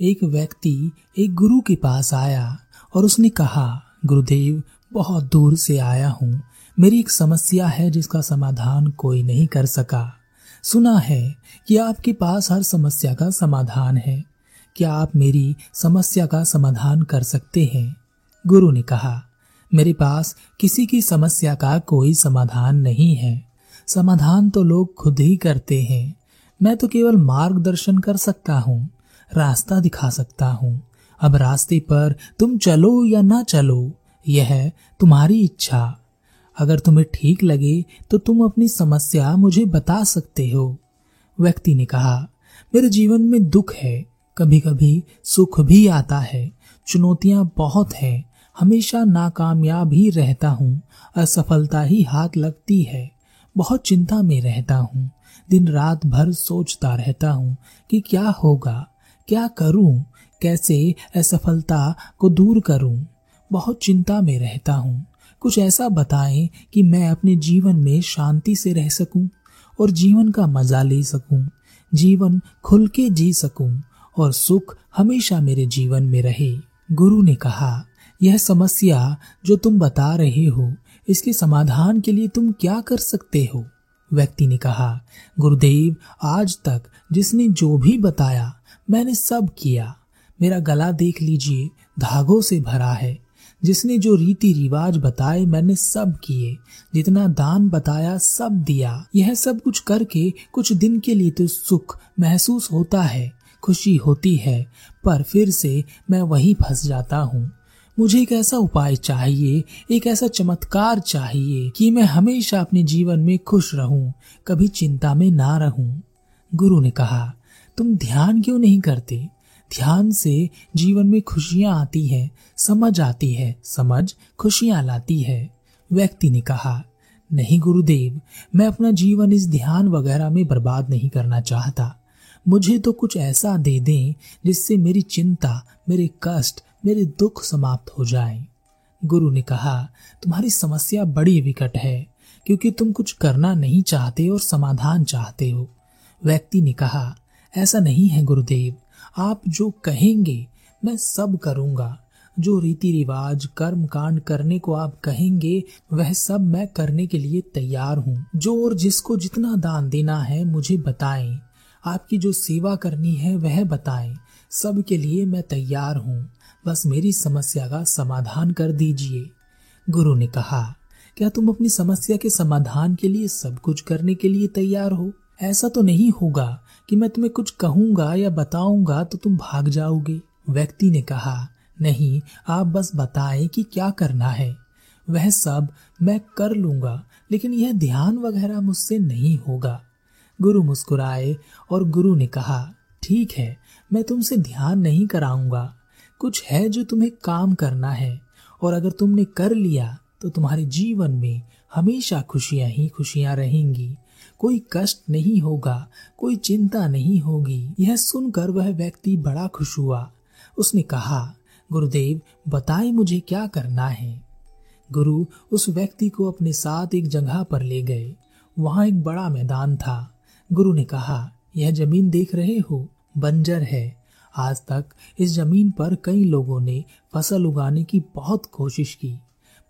एक व्यक्ति एक गुरु के पास आया और उसने कहा, गुरुदेव, बहुत दूर से आया हूँ। मेरी एक समस्या है जिसका समाधान कोई नहीं कर सका। सुना है कि आपके पास हर समस्या का समाधान है। क्या आप मेरी समस्या का समाधान कर सकते हैं? गुरु ने कहा, मेरे पास किसी की समस्या का कोई समाधान नहीं है। समाधान तो लोग खुद ही करते हैं। मैं तो केवल मार्गदर्शन कर सकता हूँ। रास्ता दिखा सकता हूँ। अब रास्ते पर तुम चलो या ना चलो, यह तुम्हारी इच्छा। अगर तुम्हें ठीक लगे तो तुम अपनी समस्या मुझे बता सकते हो। व्यक्ति ने कहा, मेरे जीवन में दुख है। कभी कभी सुख भी आता है। चुनौतियाँ बहुत हैं। हमेशा नाकामयाब ही रहता हूँ। असफलता ही हाथ लगती है। बहुत चिंता में रहता हूँ। दिन रात भर सोचता रहता हूँ कि क्या होगा। क्या करूँ? कैसे असफलता को दूर करूँ? बहुत चिंता में रहता हूँ। कुछ ऐसा बताएँ कि मैं अपने जीवन में शांति से रह सकूँ और जीवन का मज़ा ले सकूँ। जीवन खुल के जी सकूँ और सुख हमेशा मेरे जीवन में रहे। गुरु ने कहा, यह समस्या जो तुम बता रहे हो, इसके समाधान के लिए तुम क्या कर सकते हो? व्यक्ति ने कहा, गुरुदेव, आज तक जिसने जो भी बताया मैंने सब किया। मेरा गला देख लीजिए, धागों से भरा है। जिसने जो रीति रिवाज बताए, मैंने सब किए। जितना दान बताया, सब दिया। यह सब कुछ करके कुछ दिन के लिए तो सुख महसूस होता है, खुशी होती है। पर फिर से मैं वहीं फंस जाता हूँ। मुझे एक ऐसा उपाय चाहिए, एक ऐसा चमत्कार चाहिए कि मैं हमेशा अपने जीवन में खुश रहूँ, कभी चिंता में ना रहूँ। गुरु ने कहा तुम ध्यान क्यों नहीं करते? ध्यान से जीवन में खुशियाँ आती है, समझ आती है, समझ खुशियाँ लाती है। व्यक्ति ने कहा, नहीं गुरुदेव, मैं अपना जीवन इस ध्यान वगैरह में बर्बाद नहीं करना चाहता। मुझे तो कुछ ऐसा दे दें जिससे मेरी चिंता, मेरे कष्ट, मेरे दुख समाप्त हो जाए। गुरु ने कहा, तुम्हारी समस्या बड़ी विकट है, क्योंकि तुम कुछ करना नहीं चाहते और समाधान चाहते हो। व्यक्ति ने कहा ऐसा नहीं है, गुरुदेव। आप जो कहेंगे, मैं सब करूँगा। जो रीति रिवाज कर्म कांड करने को आप कहेंगे, वह सब मैं करने के लिए तैयार हूँ। जो और जिसको जितना दान देना है, मुझे बताएँ। आपकी जो सेवा करनी है, वह बताएँ। सब के लिए मैं तैयार हूँ। बस मेरी समस्या का समाधान कर दीजिए। गुरु ने कहा, क्या तुम अपनी समस्या के समाधान के लिए सब कुछ करने के लिए तैयार हो? ऐसा तो नहीं होगा। कि मैं तुम्हें कुछ कहूँगा या बताऊँगा तो तुम भाग जाओगे। व्यक्ति ने कहा, नहीं, आप बस बताएँ कि क्या करना है। वह सब मैं कर लूँगा, लेकिन यह ध्यान वगैरह मुझसे नहीं होगा। गुरु मुस्कुराए और गुरु ने कहा, ठीक है, मैं तुमसे ध्यान नहीं कराऊँगा। कुछ है जो तुम्हें काम करना है, और अगर तुमने कर लिया तो तुम्हारे जीवन में हमेशा खुशियाँ ही खुशियाँ रहेंगी। कोई कष्ट नहीं होगा, कोई चिंता नहीं होगी। यह सुनकर वह व्यक्ति बड़ा खुश हुआ। उसने कहा, गुरुदेव, बताए मुझे क्या करना है? गुरु उस व्यक्ति को अपने साथ एक जगह पर ले गए। वहाँ एक बड़ा मैदान था। गुरु ने कहा, यह ज़मीन देख रहे हो? बंजर है। आज तक इस ज़मीन पर कई लोगों ने फ़सल उगाने की बहुत कोशिश की,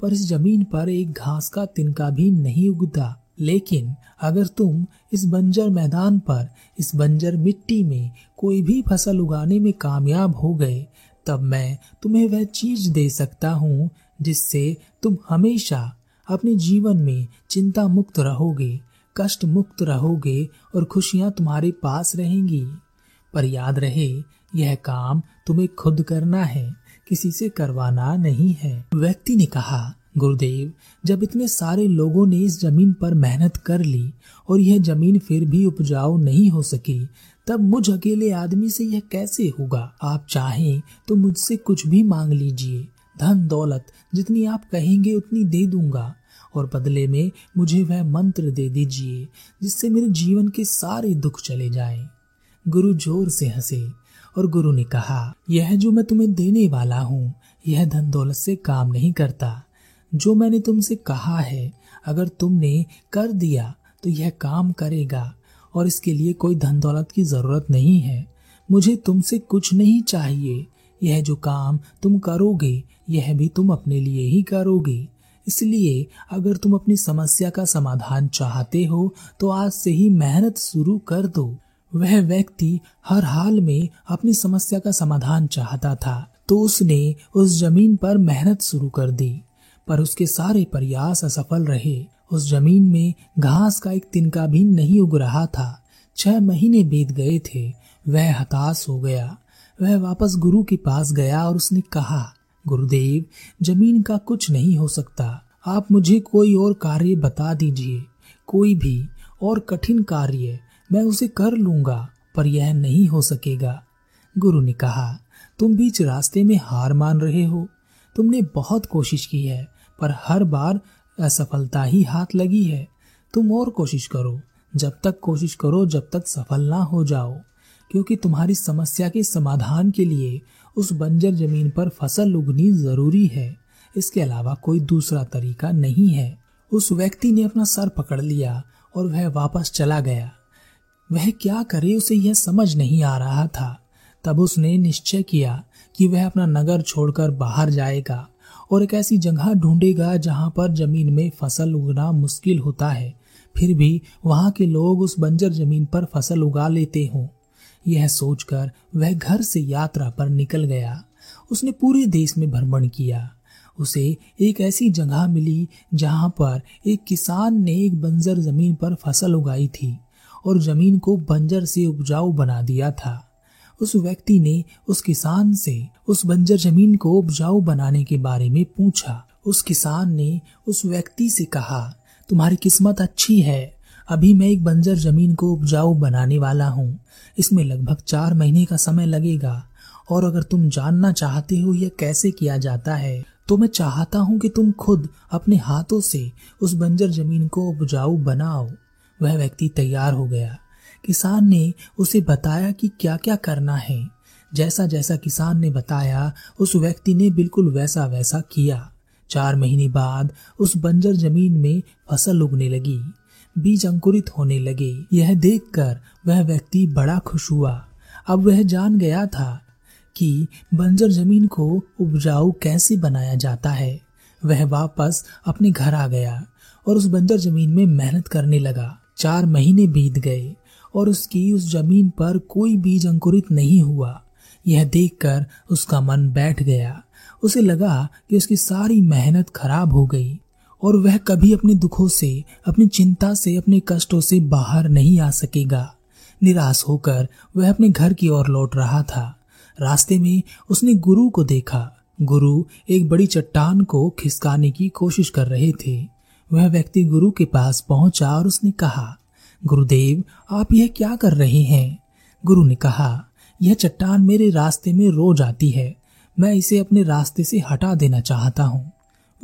पर इस ज़मीन पर एक घास का तिनका भी नहीं उगता। लेकिन अगर तुम इस बंजर मैदान पर, इस बंजर मिट्टी में कोई भी फ़सल उगाने में कामयाब हो गए, तब मैं तुम्हें वह चीज़ दे सकता हूँ जिससे तुम हमेशा अपने जीवन में चिंता मुक्त रहोगे, कष्ट मुक्त रहोगे और खुशियाँ तुम्हारे पास रहेंगी। पर याद रहे, यह काम तुम्हें खुद करना है, किसी से करवाना नहीं है। व्यक्ति ने कहा गुरुदेव, जब इतने सारे लोगों ने इस ज़मीन पर मेहनत कर ली और यह ज़मीन फिर भी उपजाऊ नहीं हो सकी, तब मुझ अकेले आदमी से यह कैसे होगा? आप चाहें तो मुझसे कुछ भी मांग लीजिए। धन दौलत, जितनी आप कहेंगे उतनी दे दूँगा। और बदले में मुझे वह मंत्र दे दीजिए, जिससे मेरे जीवन के सारे दुख चले जाएँ। गुरु ज़ोर से हंसे और गुरु ने कहा, यह जो मैं तुम्हें देने वाला हूँ, यह धन दौलत से काम नहीं करता। जो मैंने तुमसे कहा है, अगर तुमने कर दिया तो यह काम करेगा, और इसके लिए कोई धन दौलत की ज़रूरत नहीं है। मुझे तुमसे कुछ नहीं चाहिए। यह जो काम तुम करोगे, यह भी तुम अपने लिए ही करोगे। इसलिए, अगर तुम अपनी समस्या का समाधान चाहते हो तो आज से ही मेहनत शुरू कर दो। वह व्यक्ति हर हाल में अपनी समस्या का समाधान चाहता था तो उसने उस ज़मीन पर मेहनत शुरू कर दी। पर उसके सारे प्रयास असफल रहे। उस ज़मीन में घास का एक तिनका भी नहीं उग रहा था। छह महीने बीत गए थे। वह हताश हो गया। वह वापस गुरु के पास गया और उसने कहा, गुरुदेव, ज़मीन का कुछ नहीं हो सकता। आप मुझे कोई और कार्य बता दीजिए। कोई भी और कठिन कार्य मैं उसे कर लूँगा, पर यह नहीं हो सकेगा। गुरु ने कहा, तुम बीच रास्ते में हार मान रहे हो। तुमने बहुत कोशिश की है। पर हर बार असफलता ही हाथ लगी है। तुम और कोशिश करो। जब तक कोशिश करो, जब तक सफल ना हो जाओ। क्योंकि तुम्हारी समस्या के समाधान के लिए उस बंजर ज़मीन पर फ़सल उगनी ज़रूरी है। इसके अलावा कोई दूसरा तरीका नहीं है। उस व्यक्ति ने अपना सर पकड़ लिया और वह वापस चला गया। वह क्या करे उसे यह समझ नहीं आ रहा था। तब उसने निश्चय किया कि वह अपना नगर छोड़कर बाहर जाएगा। और एक ऐसी जगह ढूंढेगा जहाँ पर ज़मीन में फ़सल उगना मुश्किल होता है। फिर भी वहाँ के लोग उस बंजर ज़मीन पर फ़सल उगा लेते हों। यह सोचकर वह घर से यात्रा पर निकल गया। उसने पूरे देश में भ्रमण किया। उसे एक ऐसी जगह मिली जहाँ पर एक किसान ने एक बंजर ज़मीन पर फ़सल उगाई थी और ज़मीन को बंजर से उपजाऊ बना दिया था। उस व्यक्ति ने उस किसान से उस बंजर ज़मीन को उपजाऊ बनाने के बारे में पूछा। उस किसान ने उस व्यक्ति से कहा, तुम्हारी किस्मत अच्छी है। अभी मैं एक बंजर ज़मीन को उपजाऊ बनाने वाला हूँ। इसमें लगभग चार महीने का समय लगेगा। और अगर तुम जानना चाहते हो यह कैसे किया जाता है तो मैं चाहता हूँ कि तुम खुद अपने हाथों से उस बंजर ज़मीन को उपजाऊ बनाओ। वह व्यक्ति तैयार हो गया। किसान ने उसे बताया कि क्या क्या करना है। जैसा जैसा किसान ने बताया, उस व्यक्ति ने बिल्कुल वैसा वैसा किया। चार महीने बाद उस बंजर ज़मीन में फ़सल उगने लगी, बीज अंकुरित होने लगे। यह देखकर वह व्यक्ति बड़ा खुश हुआ। अब वह जान गया था कि बंजर ज़मीन को उपजाऊ कैसे बनाया जाता है। वह वापस अपने घर आ गया और उस बंजर ज़मीन में मेहनत करने लगा। चार महीने बीत गए। और उसकी उस ज़मीन पर कोई बीज अंकुरित नहीं हुआ। यह देखकर उसका मन बैठ गया। उसे लगा कि उसकी सारी मेहनत खराब हो गई और वह कभी अपने दुखों से, अपनी चिंता से, अपने कष्टों से बाहर नहीं आ सकेगा। निराश होकर वह अपने घर की ओर लौट रहा था। रास्ते में उसने गुरु को देखा। गुरु एक बड़ी चट्टान को खिसकाने की कोशिश कर रहे थे। वह व्यक्ति गुरु के पास पहुँचा और उसने कहा गुरुदेव, आप यह क्या कर रहे हैं? गुरु ने कहा, यह चट्टान मेरे रास्ते में रोज आती है। मैं इसे अपने रास्ते से हटा देना चाहता हूँ।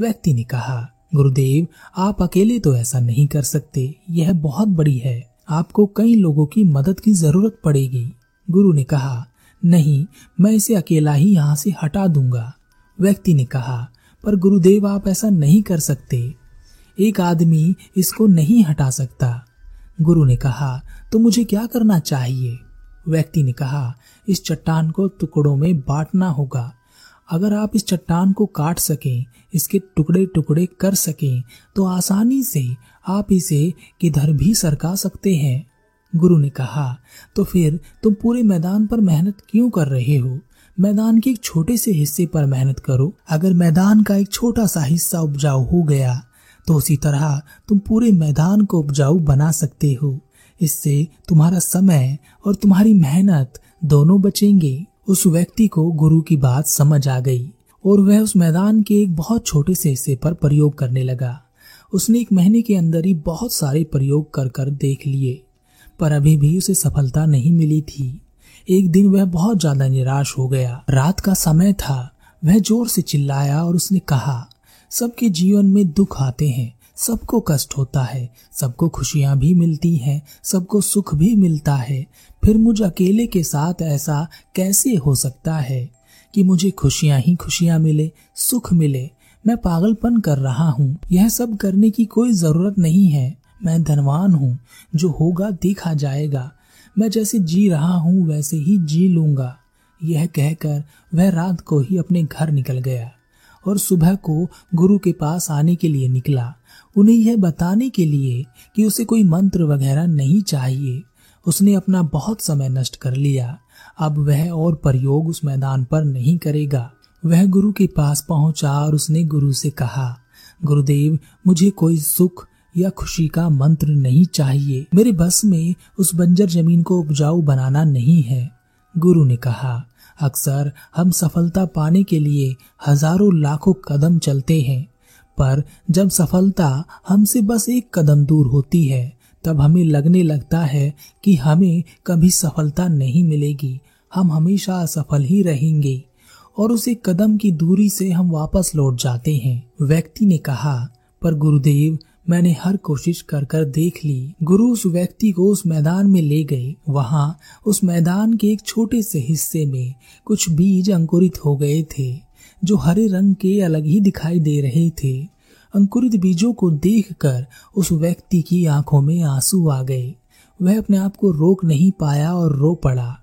व्यक्ति ने कहा, गुरुदेव, आप अकेले तो ऐसा नहीं कर सकते। यह बहुत बड़ी है। आपको कई लोगों की मदद की ज़रूरत पड़ेगी। गुरु ने कहा, नहीं, मैं इसे अकेला ही यहाँ से हटा दूँगा। व्यक्ति ने कहा, पर गुरुदेव, आप ऐसा नहीं कर सकते। एक आदमी इसको नहीं हटा सकता। गुरु ने कहा तो मुझे क्या करना चाहिए? व्यक्ति ने कहा, इस चट्टान को टुकड़ों में बांटना होगा। अगर आप इस चट्टान को काट सकें, इसके टुकड़े टुकड़े कर सकें तो आसानी से आप इसे किधर भी सरका सकते हैं। गुरु ने कहा तो फिर तुम पूरे मैदान पर मेहनत क्यों कर रहे हो? मैदान के एक छोटे से हिस्से पर मेहनत करो। अगर मैदान का एक छोटा सा हिस्सा उपजाऊ हो गया तो उसी तरह तुम पूरे मैदान को उपजाऊ बना सकते हो। इससे तुम्हारा समय और तुम्हारी मेहनत दोनों बचेंगे। उस व्यक्ति को गुरु की बात समझ आ गई और वह उस मैदान के एक बहुत छोटे से हिस्से पर प्रयोग करने लगा। उसने एक महीने के अंदर ही बहुत सारे प्रयोग कर कर देख लिए, पर अभी भी उसे सफलता नहीं मिली थी। एक दिन वह बहुत ज़्यादा निराश हो गया। रात का समय था, वह ज़ोर से चिल्लाया और उसने कहा सबके जीवन में दुख आते हैं, सबको कष्ट होता है, सबको खुशियाँ भी मिलती हैं, सबको सुख भी मिलता है। फिर मुझ अकेले के साथ ऐसा कैसे हो सकता है कि मुझे खुशियाँ ही खुशियाँ मिले, सुख मिले? मैं पागलपन कर रहा हूँ। यह सब करने की कोई ज़रूरत नहीं है। मैं धनवान हूँ, जो होगा देखा जाएगा। मैं जैसे जी रहा हूँ, वैसे ही जी लूँगा। यह कहकर वह रात को ही अपने घर निकल गया। और सुबह को गुरु के पास आने के लिए निकला। उन्हें यह बताने के लिए कि उसे कोई मंत्र वगैरह नहीं चाहिए। उसने अपना बहुत समय नष्ट कर लिया। अब वह और प्रयोग उस मैदान पर नहीं करेगा। वह गुरु के पास पहुँचा और उसने गुरु से कहा, गुरुदेव, मुझे कोई सुख या खुशी का मंत्र नहीं चाहिए। मेरे बस में उस बंजर ज़मीन को उपजाऊ बनाना नहीं है। गुरु ने कहा अक्सर हम सफलता पाने के लिए हज़ारों लाखों कदम चलते हैं, पर जब सफलता हमसे बस एक कदम दूर होती है, तब हमें लगने लगता है कि हमें कभी सफलता नहीं मिलेगी। हम हमेशा असफल ही रहेंगे, और उसे कदम की दूरी से हम वापस लौट जाते हैं। व्यक्ति ने कहा, पर गुरुदेव मैंने हर कोशिश कर कर देख ली। गुरु उस व्यक्ति को उस मैदान में ले गए। वहाँ उस मैदान के एक छोटे से हिस्से में कुछ बीज अंकुरित हो गए थे, जो हरे रंग के अलग ही दिखाई दे रहे थे। अंकुरित बीजों को देखकर उस व्यक्ति की आँखों में आँसू आ गए। वह अपने आप को रोक नहीं पाया और रो पड़ा।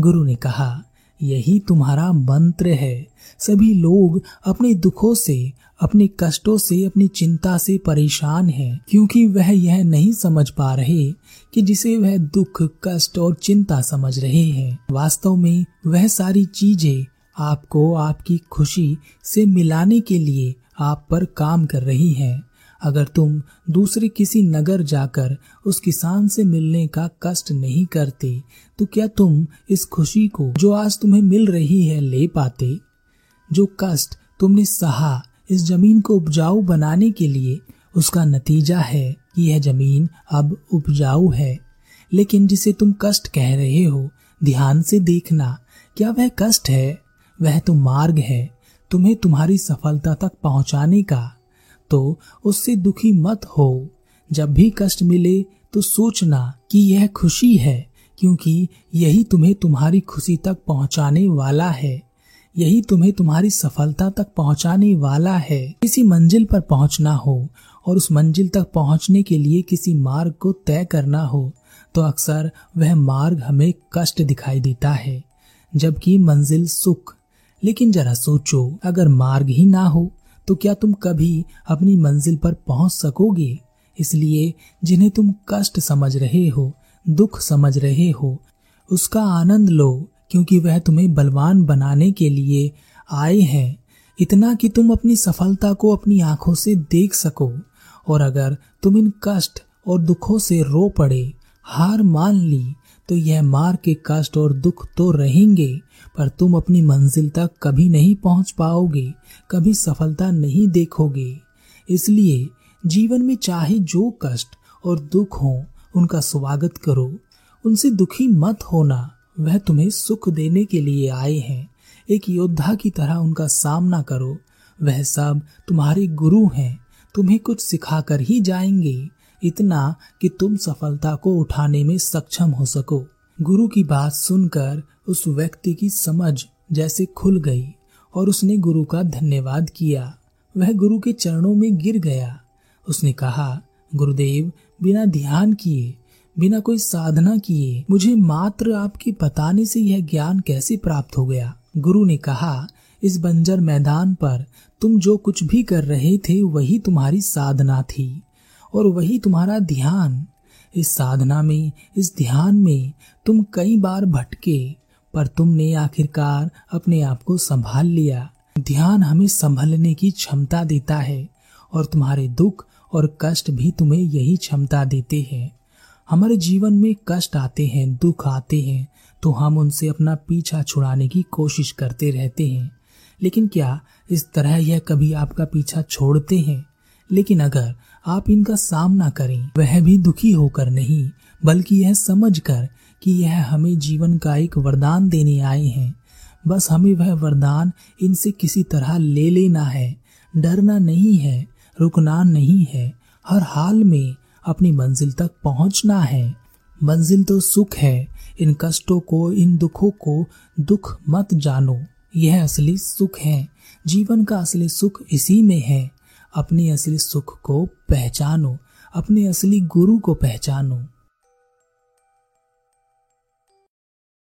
गुरु ने कहा, यही तुम्हारा मंत्र है। सभी लोग अपने दुखों से अपने कष्टों से, अपनी चिंता से परेशान है, क्योंकि वह यह नहीं समझ पा रहे कि जिसे वह दुख, कष्ट और चिंता समझ रहे हैं। वास्तव में वह सारी चीज़ें आपको, आपकी खुशी से मिलाने के लिए आप पर काम कर रही हैं। अगर तुम दूसरे किसी नगर जाकर उस किसान से मिलने का कष्ट नहीं करते तो क्या तुम इस खुशी को जो आज तुम्हें मिल रही है ले पाते? जो कष्ट तुमने सहा इस ज़मीन को उपजाऊ बनाने के लिए उसका नतीजा है कि यह ज़मीन अब उपजाऊ है। लेकिन जिसे तुम कष्ट कह रहे हो, ध्यान से देखना, क्या वह कष्ट है? वह तो मार्ग है, तुम्हें तुम्हारी सफलता तक पहुँचाने का। तो उससे दुखी मत हो। जब भी कष्ट मिले तो सोचना कि यह खुशी है, क्योंकि यही तुम्हें तुम्हारी खुशी तक पहुँचाने वाला है। यही तुम्हें तुम्हारी सफलता तक पहुँचाने वाला है। किसी मंजिल पर पहुँचना हो और उस मंजिल तक पहुँचने के लिए किसी मार्ग को तय करना हो तो अक्सर वह मार्ग हमें कष्ट दिखाई देता है, जबकि मंजिल सुख। लेकिन जरा सोचो, अगर मार्ग ही ना हो तो क्या तुम कभी अपनी मंजिल पर पहुँच सकोगे? इसलिए जिन्हें तुम कष्ट समझ रहे हो, दुख समझ रहे हो, उसका आनंद लो। क्योंकि वह तुम्हें बलवान बनाने के लिए आए हैं। इतना कि तुम अपनी सफलता को अपनी आँखों से देख सको, और अगर तुम इन कष्ट और दुखों से रो पड़े, हार मान ली तो यह मार के कष्ट और दुख तो रहेंगे, पर तुम अपनी मंजिल तक कभी नहीं पहुँच पाओगे, कभी सफलता नहीं देखोगे। इसलिए जीवन में चाहे जो कष्ट और दुख हो, उनका स्वागत करो। उनसे दुखी मत होना। वह तुम्हें सुख देने के लिए आए हैं। एक योद्धा की तरह उनका सामना करो। वह सब तुम्हारे गुरु हैं। तुम्हें कुछ सिखा कर ही जाएँगे। इतना कि तुम सफलता को उठाने में सक्षम हो सको। गुरु की बात सुनकर उस व्यक्ति की समझ जैसे खुल गई और उसने गुरु का धन्यवाद किया। वह गुरु के चरणों में गिर गया। उसने कहा, गुरुदेव, बिना ध्यान किए बिना कोई साधना किए मुझे मात्र आपके बताने से यह ज्ञान कैसे प्राप्त हो गया? गुरु ने कहा, इस बंजर मैदान पर तुम जो कुछ भी कर रहे थे, वही तुम्हारी साधना थी और वही तुम्हारा ध्यान। इस साधना में, इस ध्यान में तुम कई बार भटके, पर तुमने आखिरकार अपने आप को संभाल लिया। ध्यान हमें संभलने की क्षमता देता है और तुम्हारे दुख और कष्ट भी तुम्हें यही क्षमता देते हैं। हमारे जीवन में कष्ट आते हैं, दुख आते हैं तो हम उनसे अपना पीछा छुड़ाने की कोशिश करते रहते हैं। लेकिन क्या इस तरह यह कभी आपका पीछा छोड़ते हैं? लेकिन अगर आप इनका सामना करें, वह भी दुखी होकर नहीं, बल्कि यह समझकर कि यह हमें जीवन का एक वरदान देने आए हैं। बस हमें वह वरदान इनसे किसी तरह ले लेना है। डरना नहीं है, रुकना नहीं है। हर हाल में अपनी मंजिल तक पहुँचना है। मंजिल तो सुख है। इन कष्टों को, इन दुखों को दुख मत जानो। यह असली सुख है। जीवन का असली सुख इसी में है। अपने असली सुख को पहचानो। अपने असली गुरु को पहचानो।